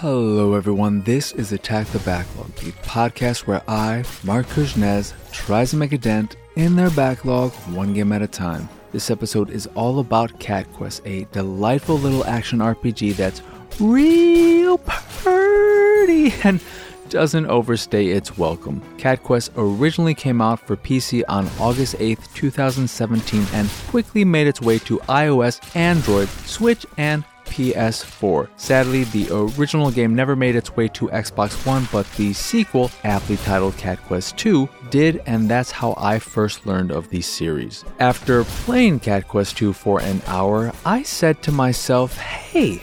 Hello, everyone. This is Attack the Backlog, the podcast where I, Mark Kuznez, tries to make a dent in their backlog one game at a time. This episode is all about Cat Quest, a delightful little action RPG that's real pretty and doesn't overstay its welcome. Cat Quest originally came out for PC on August 8, 2017, and quickly made its way to iOS, Android, Switch, and PS4. Sadly, the original game never made its way to Xbox One, but the sequel, aptly titled Cat Quest 2, did, and that's how I first learned of the series. After playing Cat Quest 2 for an hour, I said to myself, hey,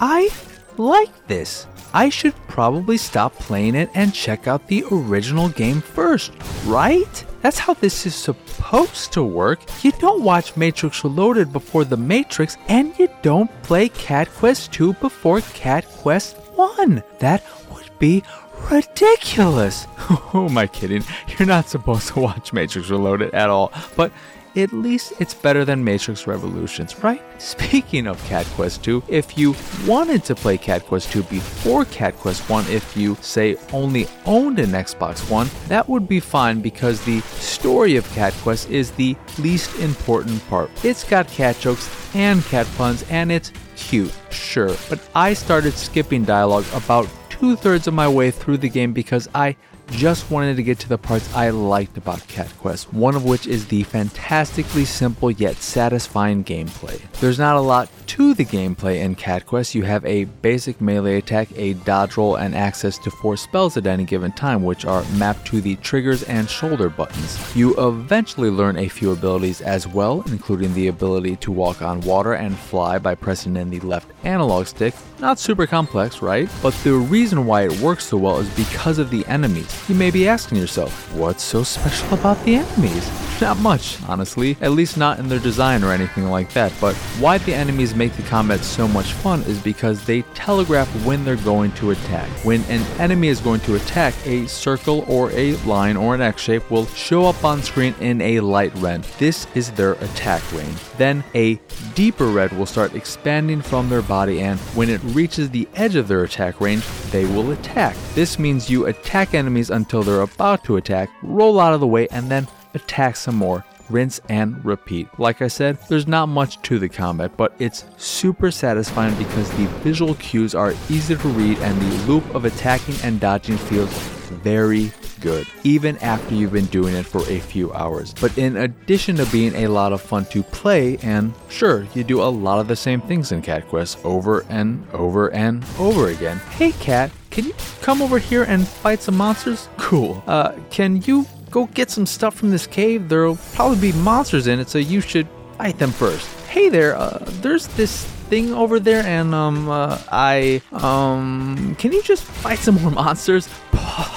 I like this. I should probably stop playing it and check out the original game first, right? That's how this is supposed to work. You don't watch Matrix Reloaded before The Matrix, and you don't play Cat Quest 2 before Cat Quest 1. That would be ridiculous. Who oh, am I kidding? You're not supposed to watch Matrix Reloaded at all, but at least it's better than Matrix Revolutions, right? Speaking of Cat Quest 2, if you wanted to play Cat Quest 2 before Cat Quest 1, if you, say, only owned an Xbox One, that would be fine because the story of Cat Quest is the least important part. It's got cat jokes and cat puns, and it's cute, sure, but I started skipping dialogue about two thirds of my way through the game because I just wanted to get to the parts I liked about Cat Quest, one of which is the fantastically simple yet satisfying gameplay. There's not a lot to the gameplay in Cat Quest. You have a basic melee attack, a dodge roll, and access to four spells at any given time, which are mapped to the triggers and shoulder buttons. You eventually learn a few abilities as well, including the ability to walk on water and fly by pressing in the left analog stick. Not super complex, right? But the reason why it works so well is because of the enemies. You may be asking yourself, what's so special about the enemies? Not much, honestly, at least not in their design or anything like that, but why the enemies make the combat so much fun is because they telegraph when they're going to attack. When an enemy is going to attack, a circle or a line or an X shape will show up on screen in a light red. This is their attack range. Then a deeper red will start expanding from their body, and when it reaches the edge of their attack range, they will attack. This means you attack enemies until they're about to attack, roll out of the way, and then attack some more, rinse and repeat. Like I said, there's not much to the combat, but it's super satisfying because the visual cues are easy to read and the loop of attacking and dodging feels very good, even after you've been doing it for a few hours. But in addition to being a lot of fun to play, and sure, you do a lot of the same things in Cat Quest over and over and over again. Hey, Cat, can you come over here and fight some monsters? Cool. Uh, can you go get some stuff from this cave? There'll probably be monsters in it, so you should fight them first. Hey there, uh, there's this thing over there, and um, uh, I um, can you just fight some more monsters?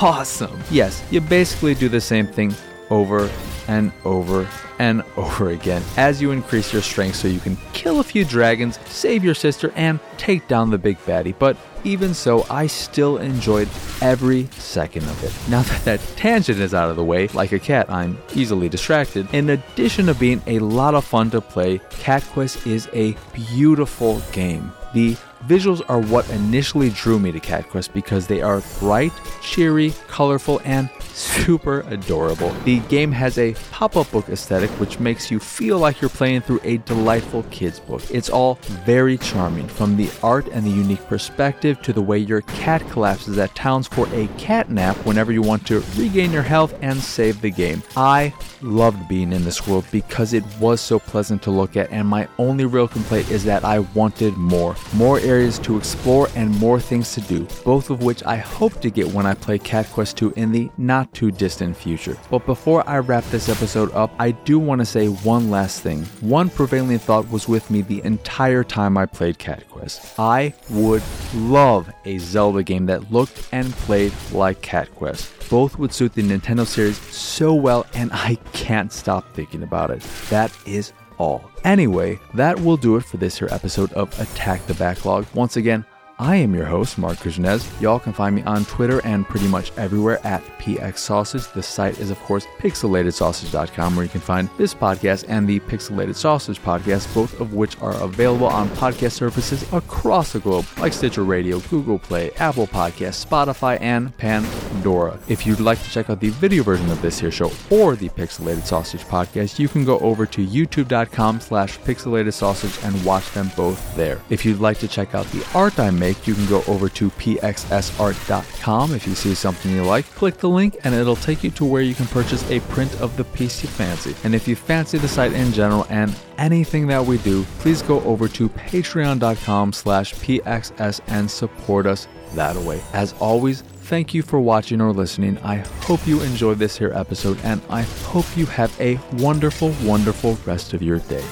Awesome. Yes, you basically do the same thing over and over and over again as you increase your strength so you can kill a few dragons, save your sister, and take down the big baddie. But even so, I still enjoyed every second of it. Now that that tangent is out of the way, like a cat, I'm easily distracted. In addition to being a lot of fun to play, Cat Quest is a beautiful game. The visuals are what initially drew me to Cat Quest because they are bright, cheery, colorful, and super adorable. The game has a pop up book aesthetic which makes you feel like you're playing through a delightful kids' book. It's all very charming, from the art and the unique perspective to the way your cat collapses at towns for a cat nap whenever you want to regain your health and save the game. I loved being in this world because it was so pleasant to look at, and my only real complaint is that I wanted more. More areas to explore and more things to do, both of which I hope to get when I play Cat Quest 2 in the not too distant future. But before I wrap this episode up, I do want to say one last thing. One prevailing thought was with me the entire time I played Cat Quest. I would love a Zelda game that looked and played like Cat Quest. Both would suit the Nintendo series so well, and I can't stop thinking about it. That is all. Anyway, that will do it for this here episode of Attack the Backlog. Once again, I am your host, Mark Kuznez. Y'all can find me on Twitter and pretty much everywhere at PX Sausage. The site is, of course, pixelatedsausage.com, where you can find this podcast and the Pixelated Sausage podcast, both of which are available on podcast services across the globe, like Stitcher Radio, Google Play, Apple Podcasts, Spotify, and Pandora. If you'd like to check out the video version of this here show or the Pixelated Sausage podcast, you can go over to youtube.com slash pixelated sausage and watch them both there. If you'd like to check out the art I make, you can go over to pxsart.com. If you see something you like, click the link and it'll take you to where you can purchase a print of the piece you fancy. And if you fancy the site in general and anything that we do, please go over to patreon.com slash pxs and support us that way. As always, thank you for watching or listening. I hope you enjoyed this here episode and I hope you have a wonderful, wonderful rest of your day.